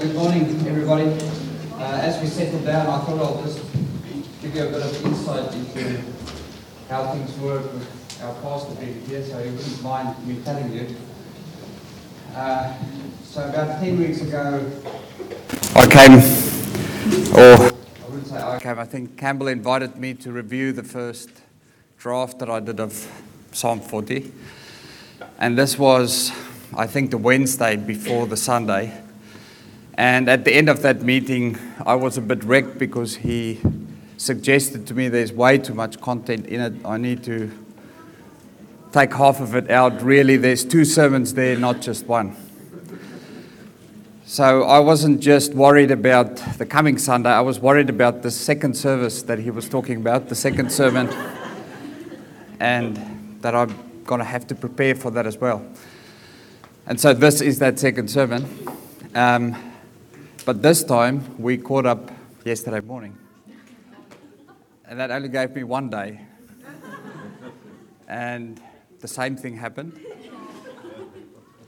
good morning, everybody. Uh, as we settle down, I thought I'll just give you a bit of insight into how things work with our pastor being here, so you wouldn't mind me telling you. Uh, so about 10 weeks ago, I came, or I wouldn't say I came, I think Campbell invited me to review the first draft that I did of Psalm 40. And this was, I think, the Wednesday before the Sunday. And at the end of that meeting, I was a bit wrecked because he suggested to me there's way too much content in it. I need to take half of it out. Really, there's two sermons there, not just one. So I wasn't just worried about the coming Sunday, I was worried about the second service that he was talking about, the second sermon, and that I'm going to have to prepare for that as well. And so this is that second sermon. Um, but this time we caught up yesterday morning. And that only gave me one day. And the same thing happened.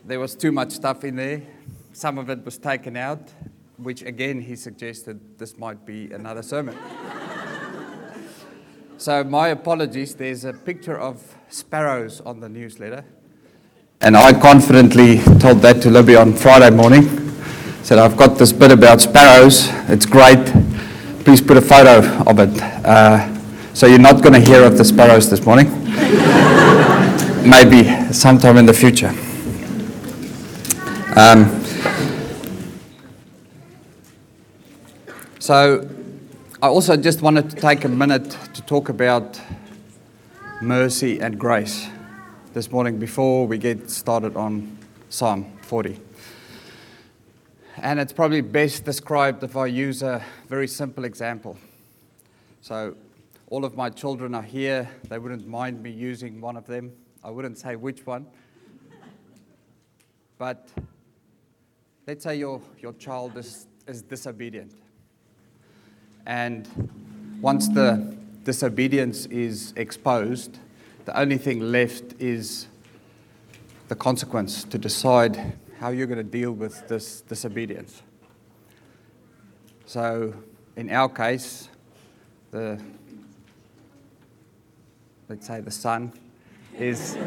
There was too much stuff in there. Some of it was taken out, which again he suggested this might be another sermon. so, my apologies. There's a picture of sparrows on the newsletter. And I confidently told that to Libby on Friday morning. Said, I've got this bit about sparrows. It's great. Please put a photo of it. Uh, so you're not going to hear of the sparrows this morning. Maybe sometime in the future. Um, so I also just wanted to take a minute to talk about mercy and grace this morning before we get started on Psalm 40. And it's probably best described if I use a very simple example. So, all of my children are here. They wouldn't mind me using one of them. I wouldn't say which one. But let's say your, your child is, is disobedient. And once the disobedience is exposed, the only thing left is the consequence to decide how you're going to deal with this disobedience. So, in our case, the let's say the son is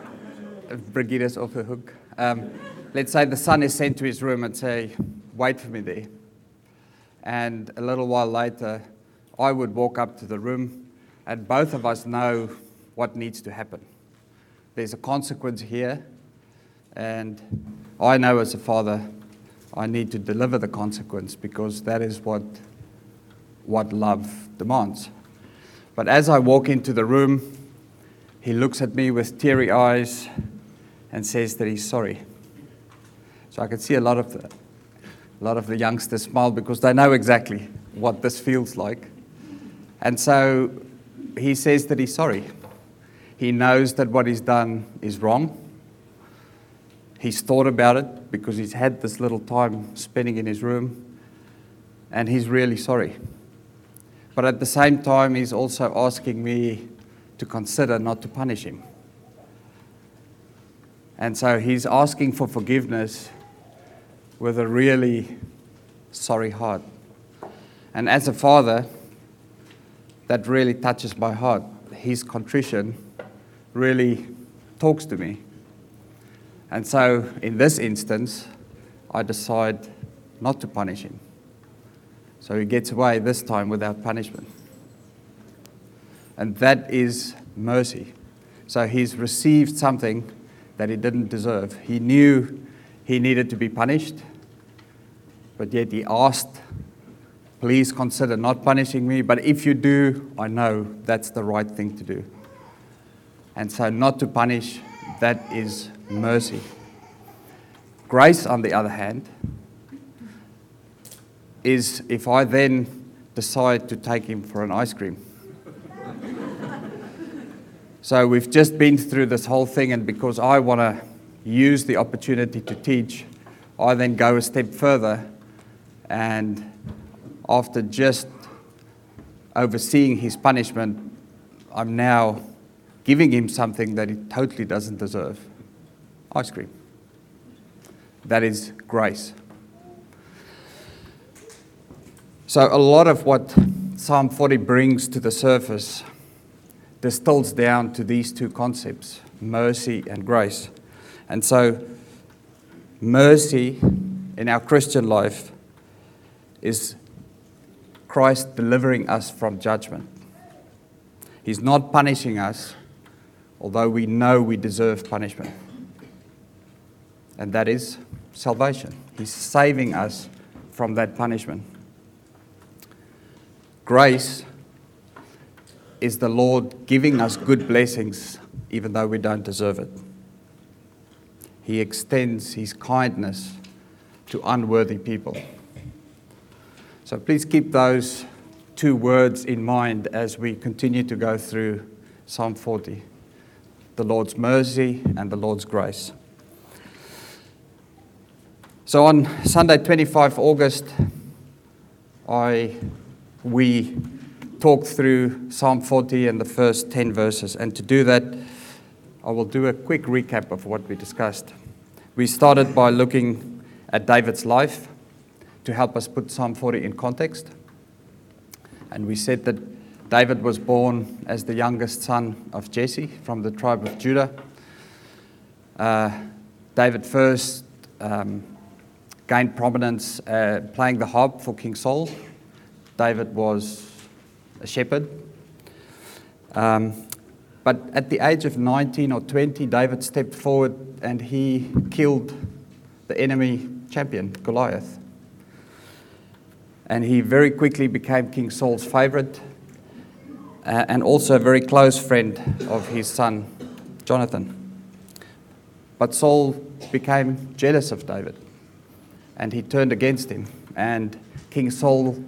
Brigitte's off the hook. Um, let's say the son is sent to his room and say, "Wait for me there." And a little while later, I would walk up to the room, and both of us know what needs to happen. There's a consequence here, and I know as a father, I need to deliver the consequence because that is what, what love demands. But as I walk into the room, he looks at me with teary eyes and says that he's sorry. So I can see a lot of the, a lot of the youngsters smile because they know exactly what this feels like. And so he says that he's sorry. He knows that what he's done is wrong. He's thought about it because he's had this little time spending in his room, and he's really sorry. But at the same time, he's also asking me to consider not to punish him. And so he's asking for forgiveness with a really sorry heart. And as a father, that really touches my heart. His contrition really talks to me. And so, in this instance, I decide not to punish him. So he gets away this time without punishment. And that is mercy. So he's received something that he didn't deserve. He knew he needed to be punished, but yet he asked, Please consider not punishing me, but if you do, I know that's the right thing to do. And so, not to punish, that is mercy. Grace, on the other hand, is if I then decide to take him for an ice cream. so we've just been through this whole thing, and because I want to use the opportunity to teach, I then go a step further, and after just overseeing his punishment, I'm now giving him something that he totally doesn't deserve ice cream. That is grace. So, a lot of what Psalm 40 brings to the surface distills down to these two concepts mercy and grace. And so, mercy in our Christian life is Christ delivering us from judgment. He's not punishing us, although we know we deserve punishment. And that is salvation. He's saving us from that punishment. Grace is the Lord giving us good blessings even though we don't deserve it. He extends His kindness to unworthy people. So please keep those two words in mind as we continue to go through Psalm 40 the Lord's mercy and the Lord's grace. So on Sunday, 25 August, I, we talked through Psalm 40 and the first 10 verses. And to do that, I will do a quick recap of what we discussed. We started by looking at David's life to help us put Psalm 40 in context. And we said that David was born as the youngest son of Jesse from the tribe of Judah. Uh, David first um, gained prominence uh, playing the harp for King Saul. David was a shepherd. Um, but at the age of 19 or 20, David stepped forward and he killed the enemy champion, Goliath. And he very quickly became King Saul's favorite uh, and also a very close friend of his son, Jonathan. But Saul became jealous of David and he turned against him. And King Saul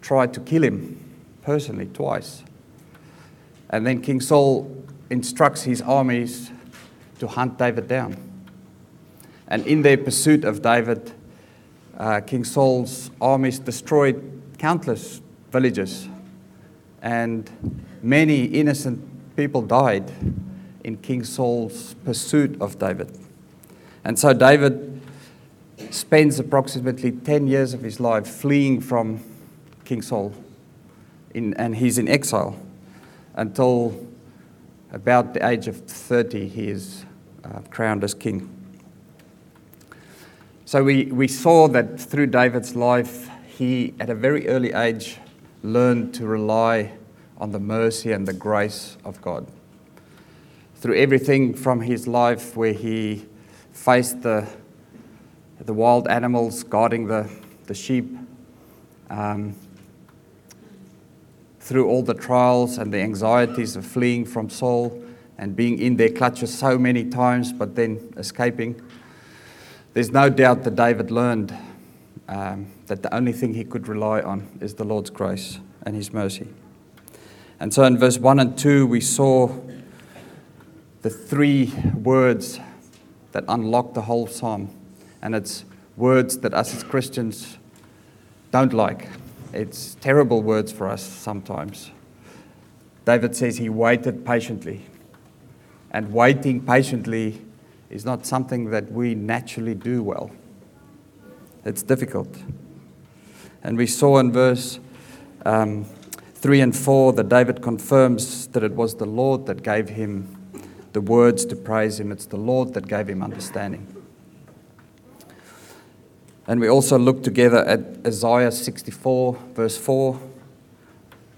tried to kill him personally twice. And then King Saul instructs his armies to hunt David down. And in their pursuit of David, uh, King Saul's armies destroyed countless villages, and many innocent people died in King Saul's pursuit of David. And so David spends approximately 10 years of his life fleeing from King Saul, in, and he's in exile until about the age of 30, he is uh, crowned as king. So we, we saw that through David's life, he, at a very early age, learned to rely on the mercy and the grace of God. Through everything from his life, where he faced the, the wild animals guarding the, the sheep, um, through all the trials and the anxieties of fleeing from Saul and being in their clutches so many times, but then escaping. There's no doubt that David learned um, that the only thing he could rely on is the Lord's grace and his mercy. And so in verse 1 and 2, we saw the three words that unlock the whole psalm. And it's words that us as Christians don't like. It's terrible words for us sometimes. David says he waited patiently. And waiting patiently is not something that we naturally do well. It's difficult. And we saw in verse um, 3 and 4 that David confirms that it was the Lord that gave him the words to praise him, it's the Lord that gave him understanding. And we also look together at Isaiah 64, verse 4,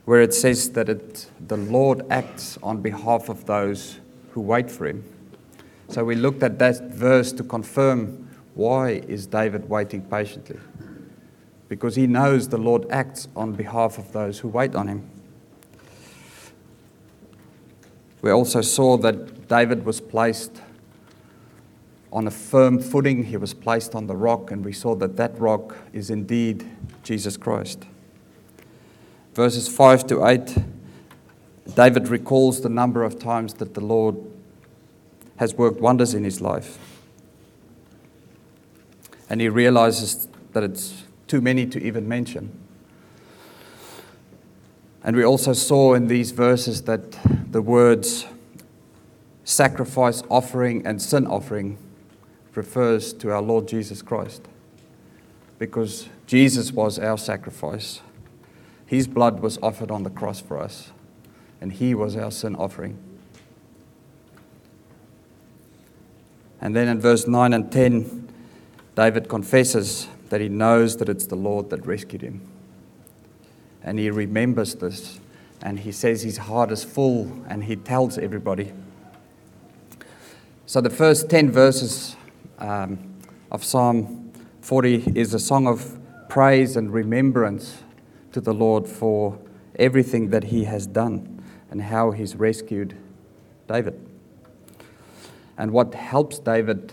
where it says that it, the Lord acts on behalf of those who wait for him. So we looked at that verse to confirm why is David waiting patiently? Because he knows the Lord acts on behalf of those who wait on him. We also saw that David was placed on a firm footing. He was placed on the rock, and we saw that that rock is indeed Jesus Christ. Verses 5 to 8, David recalls the number of times that the Lord has worked wonders in his life. And he realizes that it's too many to even mention. And we also saw in these verses that the words sacrifice offering and sin offering refers to our Lord Jesus Christ because Jesus was our sacrifice His blood was offered on the cross for us, and He was our sin offering. And then in verse 9 and 10, David confesses that he knows that it's the Lord that rescued him. And he remembers this, and he says his heart is full, and he tells everybody. So the first 10 verses um, of Psalm 40 is a song of praise and remembrance to the Lord for everything that he has done and how he's rescued David. And what helps David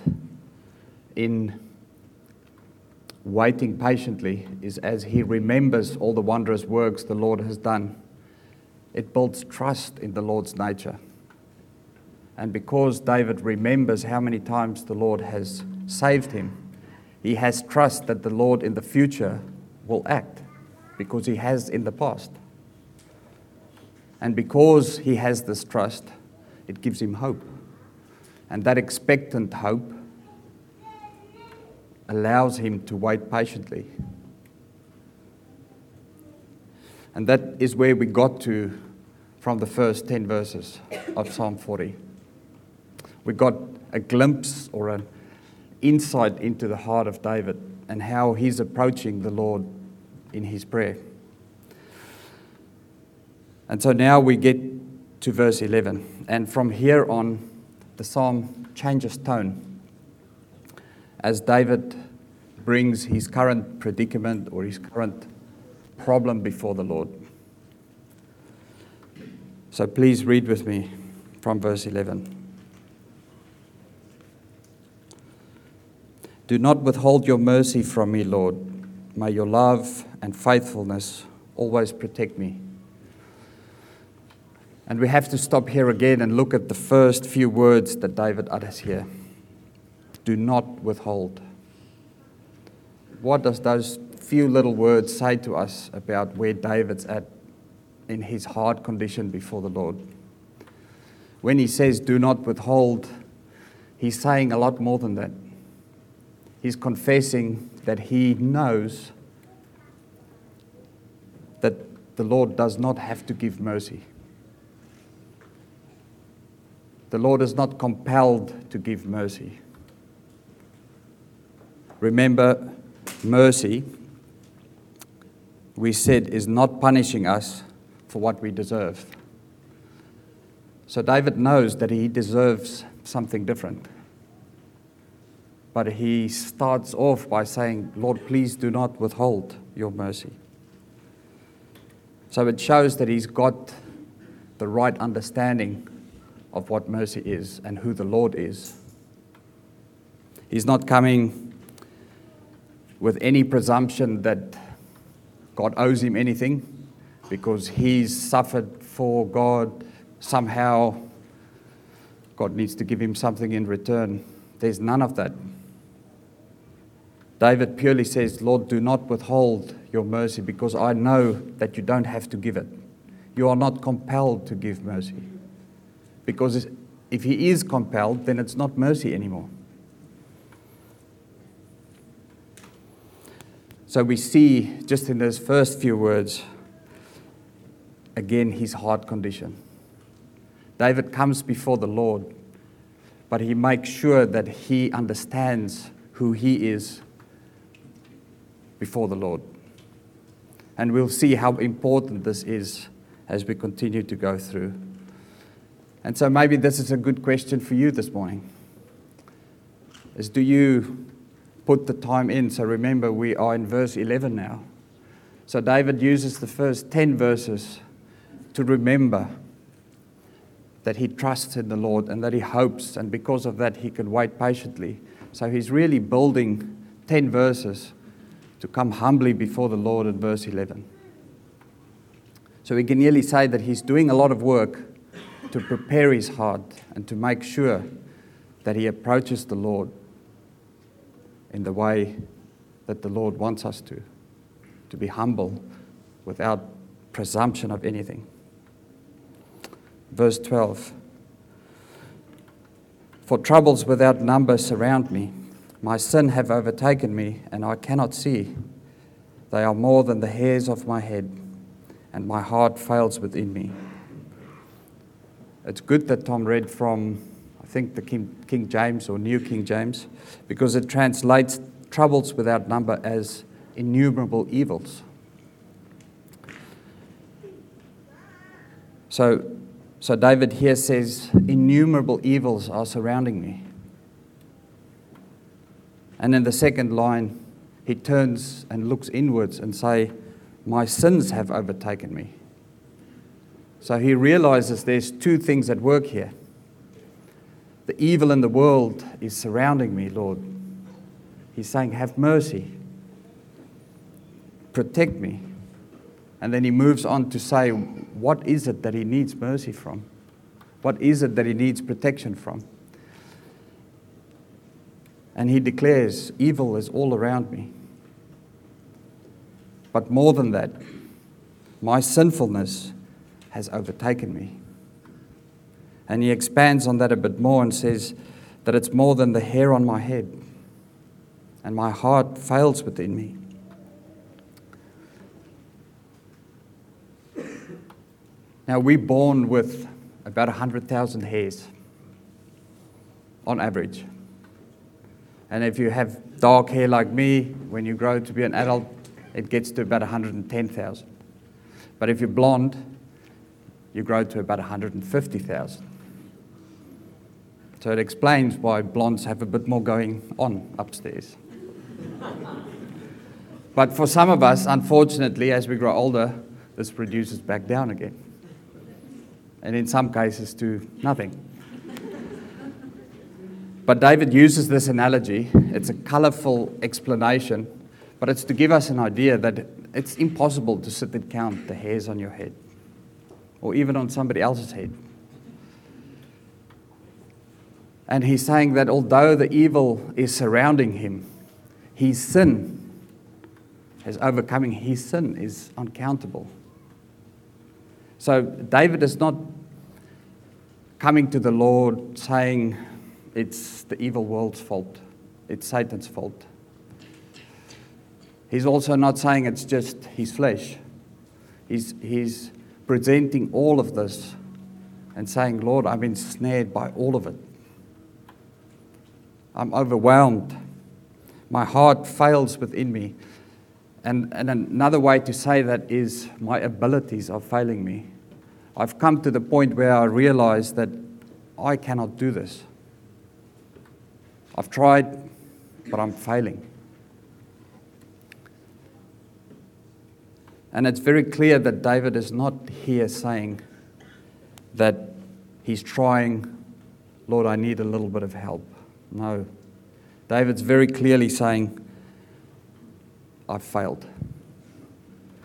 in waiting patiently is as he remembers all the wondrous works the Lord has done, it builds trust in the Lord's nature. And because David remembers how many times the Lord has saved him, he has trust that the Lord in the future will act because he has in the past. And because he has this trust, it gives him hope. And that expectant hope allows him to wait patiently. And that is where we got to from the first 10 verses of Psalm 40. We got a glimpse or an insight into the heart of David and how he's approaching the Lord in his prayer. And so now we get to verse 11. And from here on, the psalm changes tone as David brings his current predicament or his current problem before the Lord. So please read with me from verse 11. Do not withhold your mercy from me, Lord. May your love and faithfulness always protect me. And we have to stop here again and look at the first few words that David utters here. Do not withhold. What does those few little words say to us about where David's at in his hard condition before the Lord? When he says, Do not withhold, he's saying a lot more than that. He's confessing that he knows that the Lord does not have to give mercy. The Lord is not compelled to give mercy. Remember, mercy, we said, is not punishing us for what we deserve. So David knows that he deserves something different. But he starts off by saying, Lord, please do not withhold your mercy. So it shows that he's got the right understanding of what mercy is and who the Lord is. He's not coming with any presumption that God owes him anything because he's suffered for God. Somehow, God needs to give him something in return. There's none of that. David purely says, Lord, do not withhold your mercy because I know that you don't have to give it. You are not compelled to give mercy. Because if he is compelled, then it's not mercy anymore. So we see just in those first few words, again, his heart condition. David comes before the Lord, but he makes sure that he understands who he is before the Lord. And we'll see how important this is as we continue to go through. And so maybe this is a good question for you this morning. Is do you put the time in? So remember, we are in verse 11 now. So David uses the first 10 verses to remember that he trusts in the Lord and that he hopes, and because of that, he can wait patiently. So he's really building 10 verses to come humbly before the Lord in verse 11. So we can nearly say that he's doing a lot of work to prepare his heart and to make sure that he approaches the Lord in the way that the Lord wants us to, to be humble without presumption of anything. Verse 12 For troubles without number surround me my sin have overtaken me, and I cannot see. They are more than the hairs of my head. and my heart fails within me. It's good that Tom read from, I think, the King, King James or New King James, because it translates troubles without number as innumerable evils. So, so David here says, innumerable evils are surrounding me. And in the second line, he turns and looks inwards and say, my sins have overtaken me. So he realizes there's two things at work here. The evil in the world is surrounding me, Lord. He's saying, Have mercy, protect me. And then he moves on to say, What is it that he needs mercy from? What is it that he needs protection from? And he declares, Evil is all around me. But more than that, my sinfulness has overtaken me. And he expands on that a bit more and says that it's more than the hair on my head, and my heart fails within me. Now, we're born with about 100,000 hairs on average. And if you have dark hair like me, when you grow to be an adult, it gets to about 110,000. But if you're blonde, you grow to about 150,000. So it explains why blondes have a bit more going on upstairs. but for some of us, unfortunately, as we grow older, this reduces back down again. And in some cases, to nothing. But David uses this analogy. It's a colorful explanation, but it's to give us an idea that it's impossible to sit and count the hairs on your head or even on somebody else's head. And he's saying that although the evil is surrounding him, his sin is overcoming, his sin is uncountable. So David is not coming to the Lord saying it's the evil world's fault, it's Satan's fault. He's also not saying it's just his flesh. He's, he's presenting all of this and saying, Lord, I'm ensnared by all of it. I'm overwhelmed. My heart fails within me. And, and another way to say that is, my abilities are failing me. I've come to the point where I realize that I cannot do this. I've tried, but I'm failing. And it's very clear that David is not here saying that he's trying, Lord, I need a little bit of help. No. David's very clearly saying, I've failed.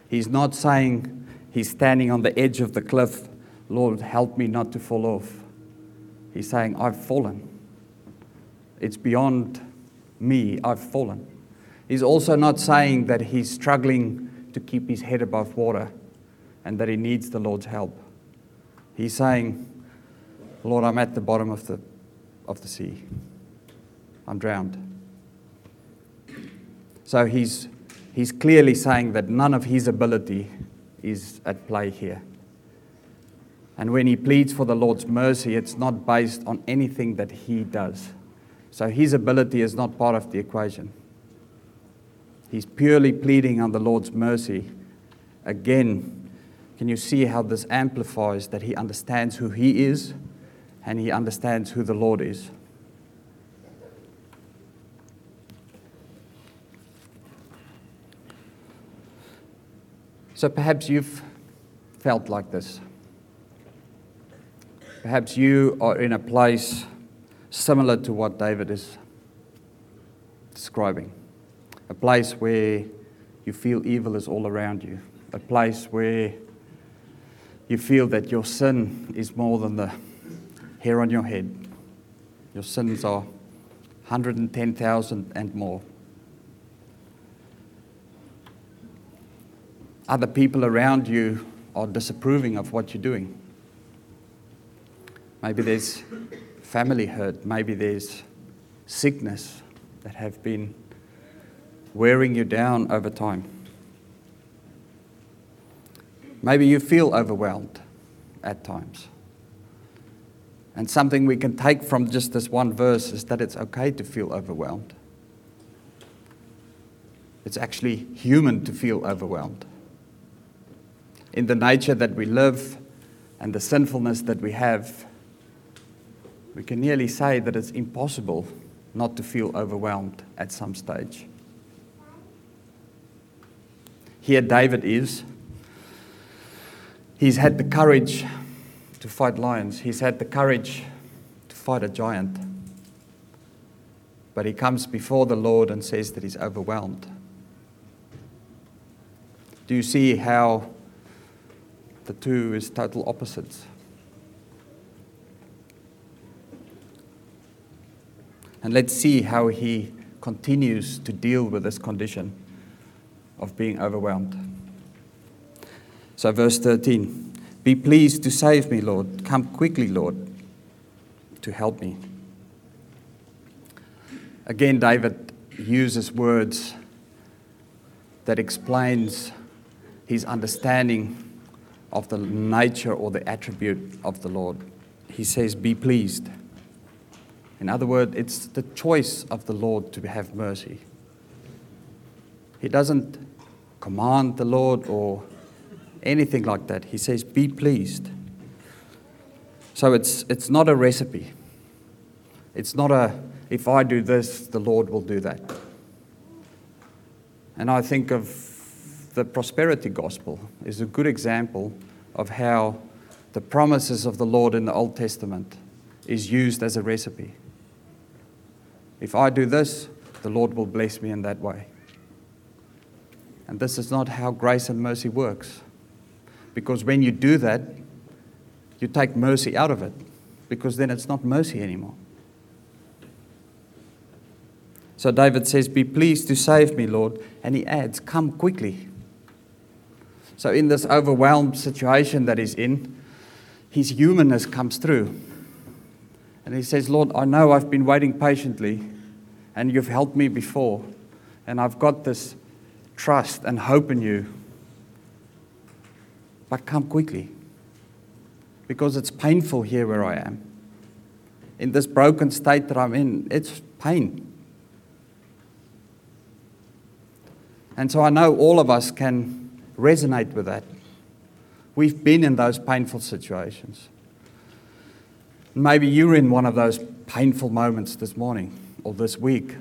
He's not saying he's standing on the edge of the cliff, Lord, help me not to fall off. He's saying, I've fallen. It's beyond me, I've fallen. He's also not saying that he's struggling to keep his head above water and that he needs the Lord's help. He's saying, Lord, I'm at the bottom of the, of the sea. I'm drowned. So he's, he's clearly saying that none of his ability is at play here. And when he pleads for the Lord's mercy, it's not based on anything that he does. So his ability is not part of the equation. He's purely pleading on the Lord's mercy. Again, can you see how this amplifies that he understands who he is and he understands who the Lord is? So perhaps you've felt like this. Perhaps you are in a place similar to what David is describing a place where you feel evil is all around you, a place where you feel that your sin is more than the hair on your head. Your sins are 110,000 and more. Other people around you are disapproving of what you're doing. Maybe there's family hurt, maybe there's sickness that have been wearing you down over time. maybe you feel overwhelmed at times. And something we can take from just this one verse is that it's okay to feel overwhelmed. It's actually human to feel overwhelmed. In the nature that we live and the sinfulness that we have, we can nearly say that it's impossible not to feel overwhelmed at some stage. Here, David is. He's had the courage to fight lions, he's had the courage to fight a giant. But he comes before the Lord and says that he's overwhelmed. Do you see how the two is total opposites? And let's see how he continues to deal with this condition of being overwhelmed. So, verse 13 Be pleased to save me, Lord. Come quickly, Lord, to help me. Again, David uses words that explains his understanding of the nature or the attribute of the Lord. He says, Be pleased. In other words, it's the choice of the Lord to have mercy. He doesn't command the Lord or anything like that. He says, Be pleased. So it's, it's not a recipe. It's not a, if I do this, the Lord will do that. And I think of the prosperity gospel is a good example of how the promises of the Lord in the Old Testament is used as a recipe. If I do this, the Lord will bless me in that way. And this is not how grace and mercy works. Because when you do that, you take mercy out of it, because then it's not mercy anymore. So David says, Be pleased to save me, Lord. And he adds, Come quickly. So, in this overwhelmed situation that he's in, his humanness comes through. And he says, Lord, I know I've been waiting patiently, and you've helped me before, and I've got this trust and hope in you. But come quickly because it's painful here where I am. In this broken state that I'm in, it's pain. And so I know all of us can resonate with that. We've been in those painful situations. Maybe you're in one of those painful moments this morning or this week.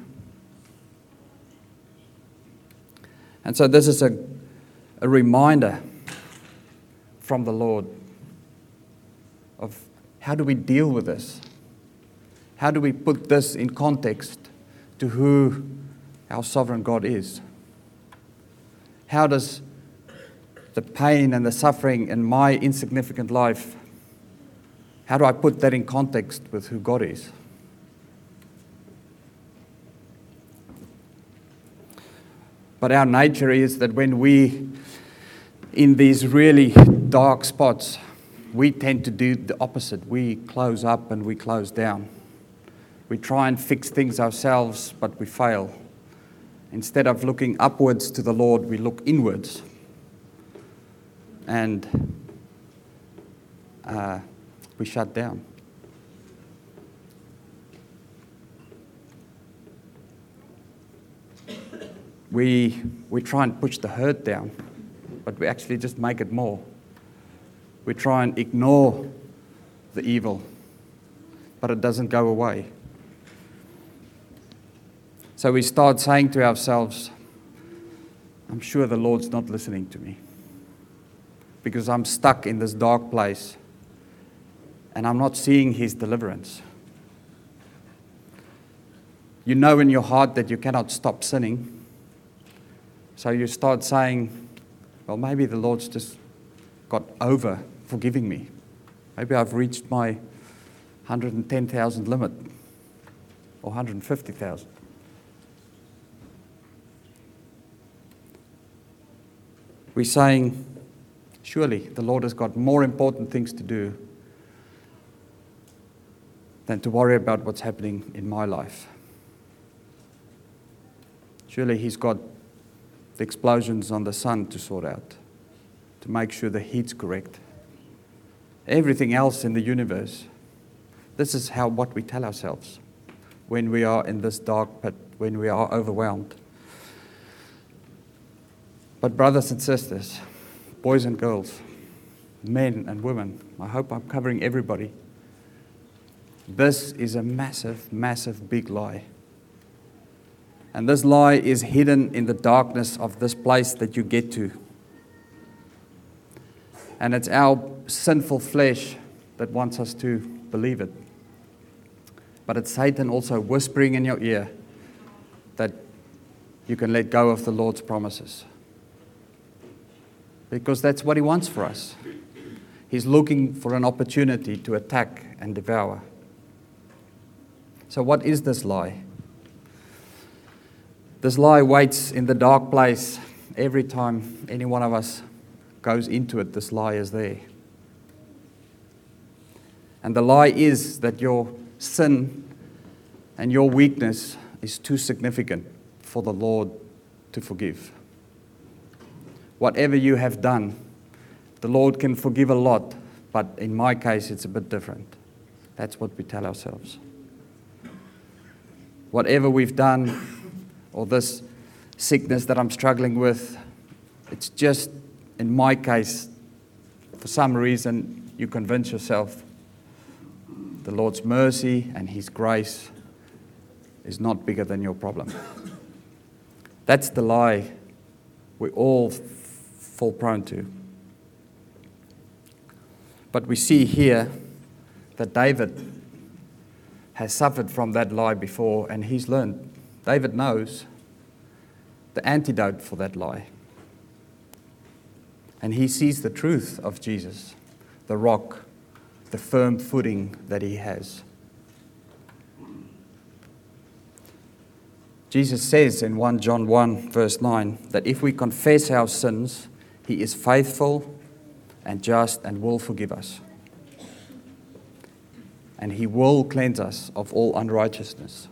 And so this is a, a reminder from the Lord of how do we deal with this? How do we put this in context to who our sovereign God is? How does the pain and the suffering in my insignificant life, how do I put that in context with who God is? But our nature is that when we, in these really dark spots, we tend to do the opposite. We close up and we close down. We try and fix things ourselves, but we fail. Instead of looking upwards to the Lord, we look inwards. And uh, we shut down. we, we try and push the hurt down, but we actually just make it more. We try and ignore the evil, but it doesn't go away. So we start saying to ourselves, I'm sure the Lord's not listening to me because I'm stuck in this dark place and I'm not seeing His deliverance. You know in your heart that you cannot stop sinning so you start saying, well, maybe the Lord's just got over forgiving me. Maybe I've reached my 110,000 limit or 150,000. We're saying, surely the Lord has got more important things to do than to worry about what's happening in my life. Surely He's got the explosions on the sun to sort out, to make sure the heat's correct. Everything else in the universe. This is how what we tell ourselves when we are in this dark pit, when we are overwhelmed. But, brothers and sisters, boys and girls, men and women, I hope I'm covering everybody. This is a massive, massive, big lie. And this lie is hidden in the darkness of this place that you get to. And it's our sinful flesh that wants us to believe it. But it's Satan also whispering in your ear that you can let go of the Lord's promises. Because that's what he wants for us. He's looking for an opportunity to attack and devour. So, what is this lie? This lie waits in the dark place every time any one of us goes into it. This lie is there. And the lie is that your sin and your weakness is too significant for the Lord to forgive. Whatever you have done, the Lord can forgive a lot, but in my case, it's a bit different. That's what we tell ourselves. Whatever we've done, or this sickness that I'm struggling with, it's just, in my case, for some reason, you convince yourself the Lord's mercy and His grace is not bigger than your problem. That's the lie we all f- fall prone to. But we see here that David has suffered from that lie before and he's learned. David knows the antidote for that lie. And he sees the truth of Jesus, the rock, the firm footing that he has. Jesus says in 1 John 1, verse 9, that if we confess our sins, he is faithful and just and will forgive us. And he will cleanse us of all unrighteousness.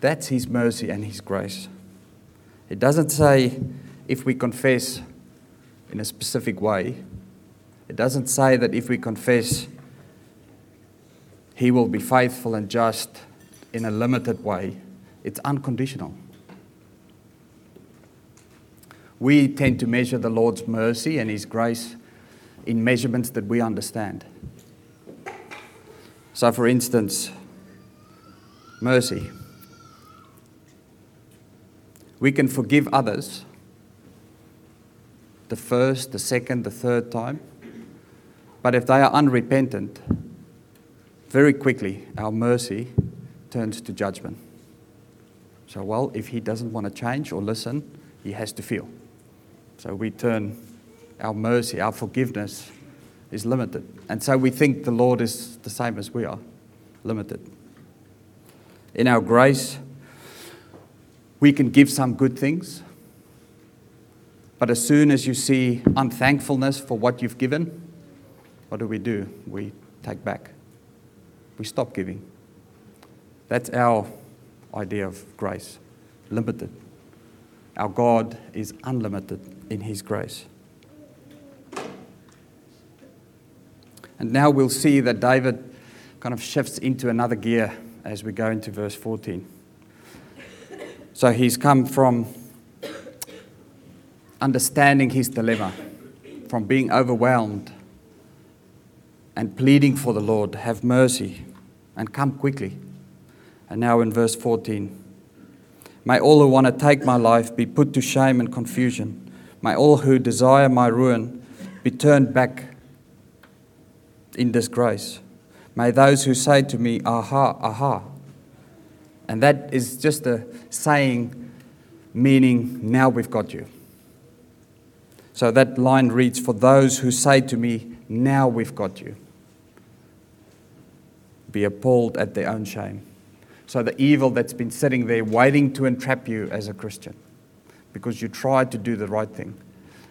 That's his mercy and his grace. It doesn't say if we confess in a specific way, it doesn't say that if we confess, he will be faithful and just in a limited way. It's unconditional. We tend to measure the Lord's mercy and His grace in measurements that we understand. So, for instance, mercy. We can forgive others the first, the second, the third time, but if they are unrepentant, very quickly our mercy turns to judgment. So, well, if he doesn't want to change or listen, he has to feel. So we turn our mercy, our forgiveness is limited. And so we think the Lord is the same as we are, limited. In our grace, we can give some good things, but as soon as you see unthankfulness for what you've given, what do we do? We take back. We stop giving. That's our idea of grace limited. Our God is unlimited in His grace. And now we'll see that David kind of shifts into another gear as we go into verse 14. So he's come from understanding his dilemma, from being overwhelmed and pleading for the Lord, have mercy and come quickly. And now in verse 14. May all who want to take my life be put to shame and confusion. May all who desire my ruin be turned back in disgrace. May those who say to me, Aha, aha. And that is just a saying meaning, now we've got you. So that line reads, For those who say to me, Now we've got you. Be appalled at their own shame. So, the evil that's been sitting there waiting to entrap you as a Christian because you tried to do the right thing.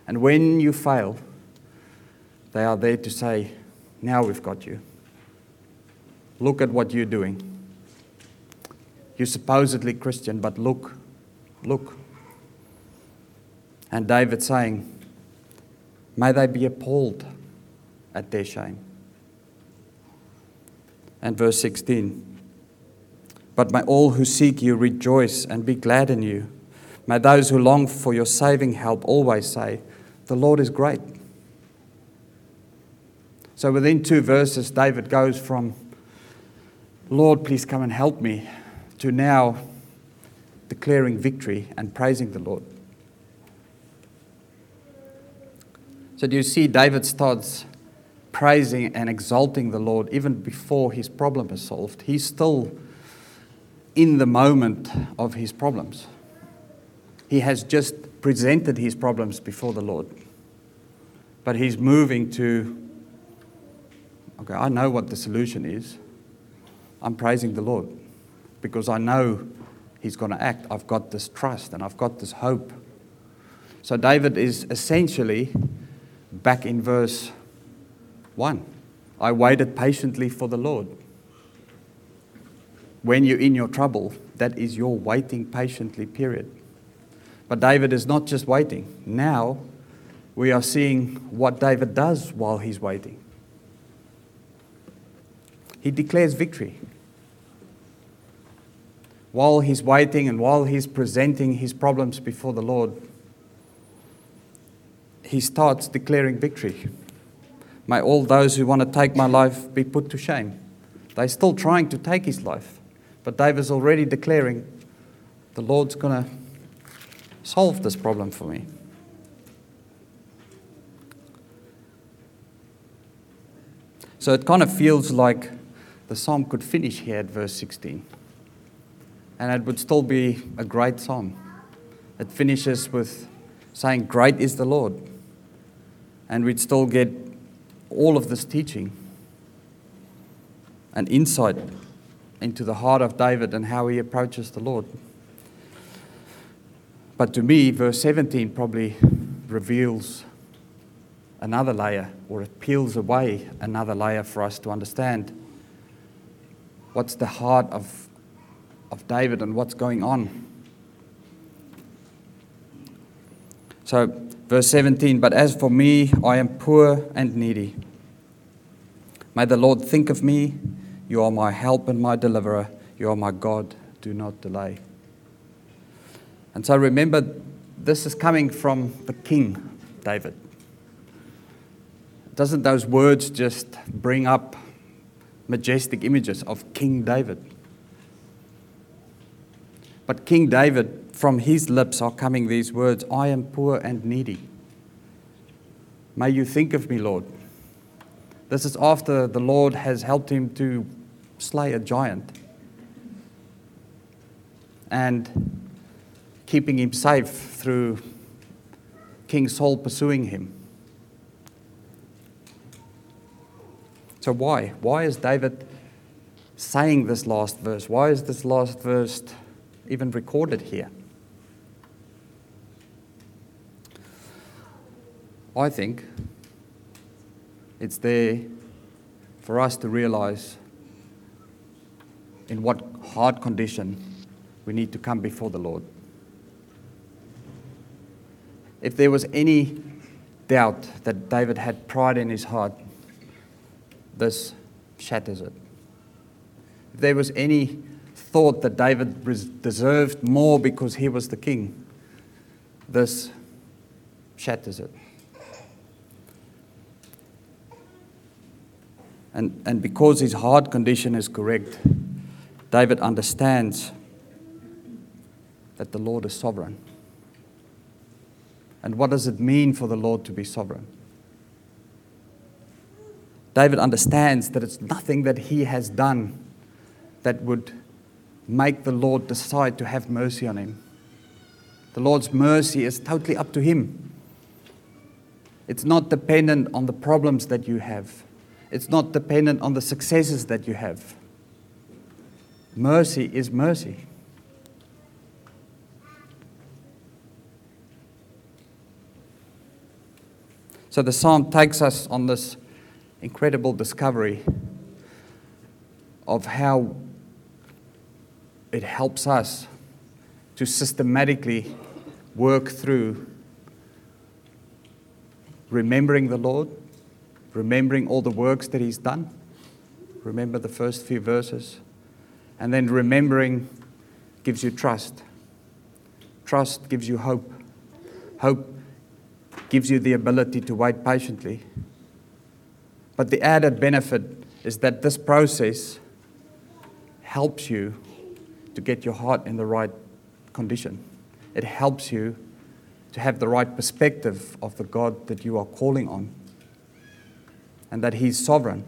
And when you fail, they are there to say, Now we've got you. Look at what you're doing. You're supposedly Christian, but look, look. And David saying, May they be appalled at their shame. And verse 16 But may all who seek you rejoice and be glad in you. May those who long for your saving help always say, The Lord is great. So within two verses, David goes from, Lord, please come and help me, to now declaring victory and praising the Lord. So, do you see David starts praising and exalting the Lord even before his problem is solved? He's still in the moment of his problems. He has just presented his problems before the Lord. But he's moving to, okay, I know what the solution is. I'm praising the Lord because I know he's going to act. I've got this trust and I've got this hope. So David is essentially back in verse 1. I waited patiently for the Lord. When you're in your trouble, that is your waiting patiently period. But David is not just waiting. Now we are seeing what David does while he's waiting. He declares victory. While he's waiting and while he's presenting his problems before the Lord, he starts declaring victory. May all those who want to take my life be put to shame. They're still trying to take his life, but David's already declaring, the Lord's going to solve this problem for me. So it kind of feels like the psalm could finish here at verse 16. And it would still be a great psalm. It finishes with saying, Great is the Lord and we'd still get all of this teaching and insight into the heart of David and how he approaches the Lord. But to me, verse 17 probably reveals another layer, or it peels away another layer for us to understand what's the heart of, of David and what's going on. So, Verse 17 But as for me, I am poor and needy. May the Lord think of me. You are my help and my deliverer. You are my God. Do not delay. And so remember, this is coming from the King David. Doesn't those words just bring up majestic images of King David? But King David from his lips are coming these words I am poor and needy. May you think of me, Lord. This is after the Lord has helped him to slay a giant and keeping him safe through King Saul pursuing him. So, why? Why is David saying this last verse? Why is this last verse even recorded here? I think it's there for us to realize in what hard condition we need to come before the Lord. If there was any doubt that David had pride in his heart, this shatters it. If there was any thought that David deserved more because he was the king, this shatters it. And, and because his heart condition is correct, David understands that the Lord is sovereign. And what does it mean for the Lord to be sovereign? David understands that it's nothing that he has done that would make the Lord decide to have mercy on him. The Lord's mercy is totally up to him. It's not dependent on the problems that you have. It's not dependent on the successes that you have. Mercy is mercy. So the psalm takes us on this incredible discovery of how it helps us to systematically work through remembering the Lord, remembering all the works that He's done. Remember the first few verses. And then remembering gives you trust. Trust gives you hope. Hope gives you the ability to wait patiently. But the added benefit is that this process helps you to get your heart in the right condition. It helps you to have the right perspective of the God that you are calling on and that He's sovereign.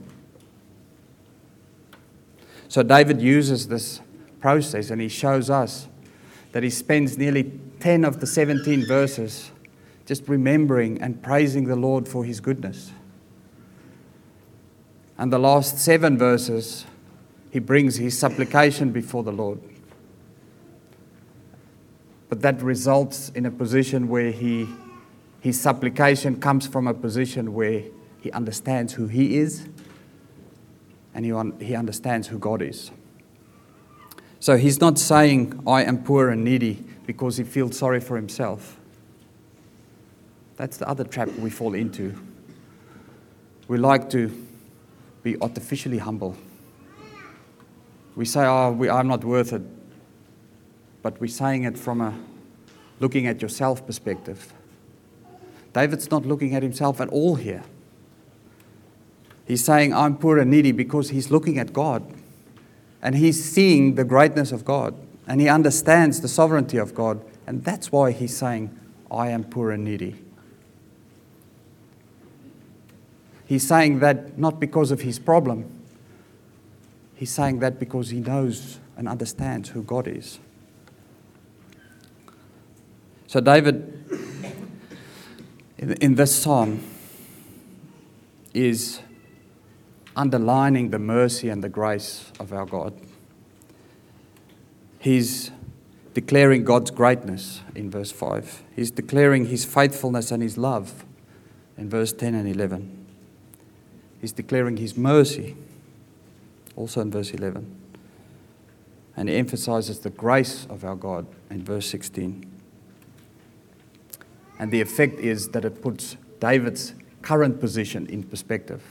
So David uses this process and he shows us that he spends nearly 10 of the 17 verses just remembering and praising the Lord for his goodness. And the last seven verses, he brings his supplication before the Lord. But that results in a position where he, his supplication comes from a position where he understands who he is and he, un- he understands who God is. So he's not saying, I am poor and needy because he feels sorry for himself. That's the other trap we fall into. We like to be artificially humble. We say, Oh, we, I'm not worth it. But we're saying it from a looking at yourself perspective. David's not looking at himself at all here. He's saying, I'm poor and needy because he's looking at God and he's seeing the greatness of God and he understands the sovereignty of God. And that's why he's saying, I am poor and needy. He's saying that not because of his problem, he's saying that because he knows and understands who God is. So, David, in this psalm, is underlining the mercy and the grace of our God. He's declaring God's greatness in verse 5. He's declaring his faithfulness and his love in verse 10 and 11. He's declaring his mercy also in verse 11. And he emphasizes the grace of our God in verse 16. And the effect is that it puts David's current position in perspective.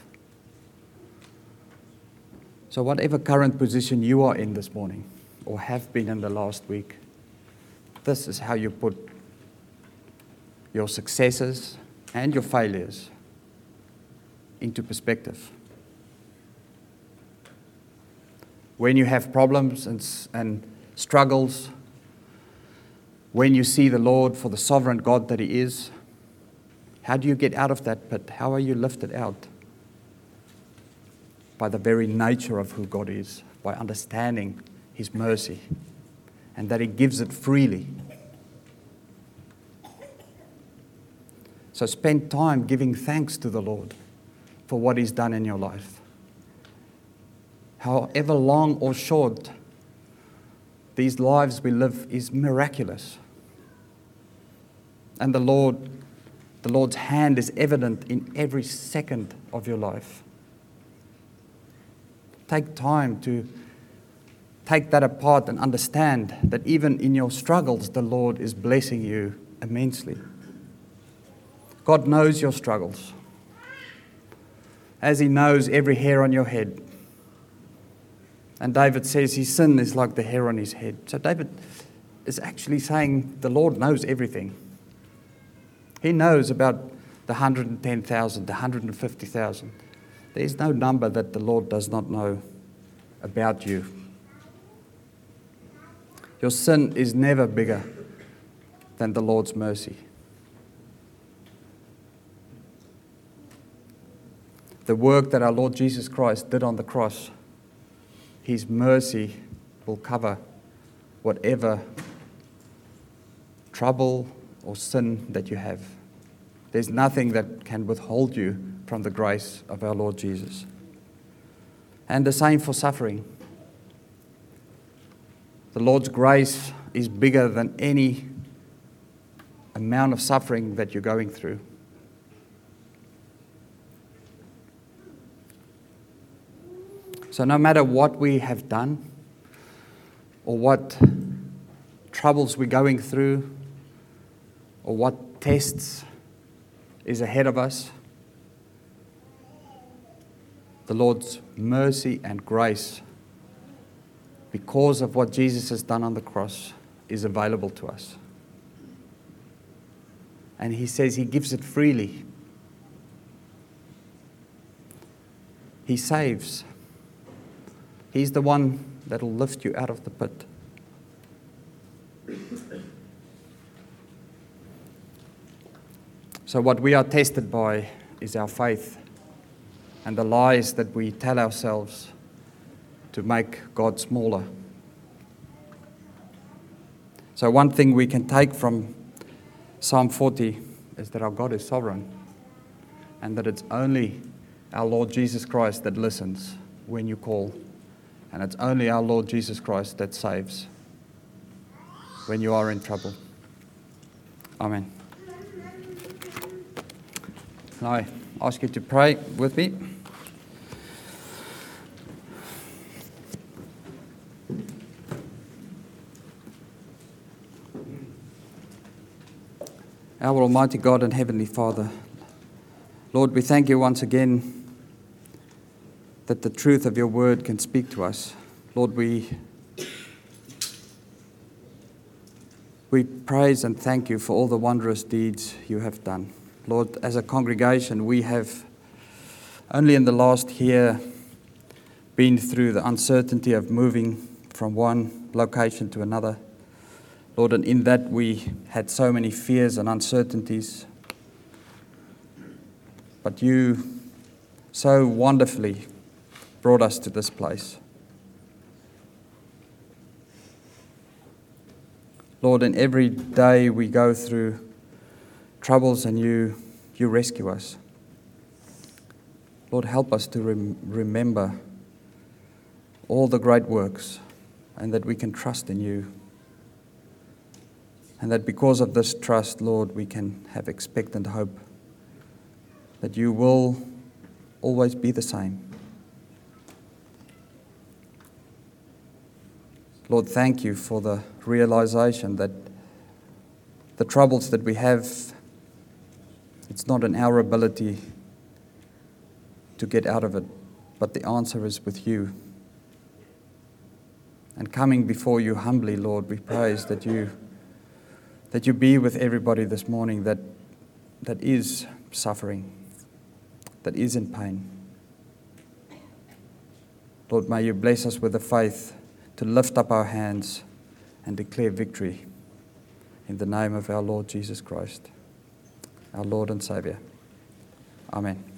So, whatever current position you are in this morning or have been in the last week, this is how you put your successes and your failures into perspective. When you have problems and, and struggles, when you see the Lord for the sovereign God that He is, how do you get out of that pit? How are you lifted out? by the very nature of who God is, by understanding His mercy and that He gives it freely. So spend time giving thanks to the Lord for what He's done in your life. However long or short these lives we live is miraculous. And the Lord, the Lord's hand is evident in every second of your life. Take time to take that apart and understand that even in your struggles, the Lord is blessing you immensely. God knows your struggles, as He knows every hair on your head. And David says his sin is like the hair on his head. So David is actually saying the Lord knows everything. He knows about the 110,000, the 150,000. There's no number that the Lord does not know about you. Your sin is never bigger than the Lord's mercy. The work that our Lord Jesus Christ did on the cross, His mercy will cover whatever trouble or sin that you have. There's nothing that can withhold you from the grace of our Lord Jesus. And the same for suffering. The Lord's grace is bigger than any amount of suffering that you're going through. So, no matter what we have done or what troubles we're going through or what tests is ahead of us. The Lord's mercy and grace, because of what Jesus has done on the cross, is available to us. And He says He gives it freely. He saves. He's the one that'll lift you out of the pit. So, what we are tested by is our faith and the lies that we tell ourselves to make God smaller. So, one thing we can take from Psalm 40 is that our God is sovereign and that it's only our Lord Jesus Christ that listens when you call, and it's only our Lord Jesus Christ that saves when you are in trouble. Amen. Now, I ask you to pray with me. Our Almighty God and Heavenly Father, Lord, we thank you once again that the truth of your word can speak to us. Lord, we, we praise and thank you for all the wondrous deeds you have done. Lord, as a congregation, we have only in the last year been through the uncertainty of moving from one location to another. Lord, and in that we had so many fears and uncertainties. But you so wonderfully brought us to this place. Lord, in every day we go through troubles and you, you rescue us. Lord, help us to rem- remember all the great works and that we can trust in you. And that because of this trust, Lord, we can have expectant hope that you will always be the same. Lord, thank you for the realization that the troubles that we have it's not in our ability to get out of it, but the answer is with you. And coming before you humbly, Lord, we praise that you that you be with everybody this morning that that is suffering, that is in pain. Lord, may you bless us with the faith to lift up our hands and declare victory in the name of our Lord Jesus Christ our Lord and Saviour. Amen.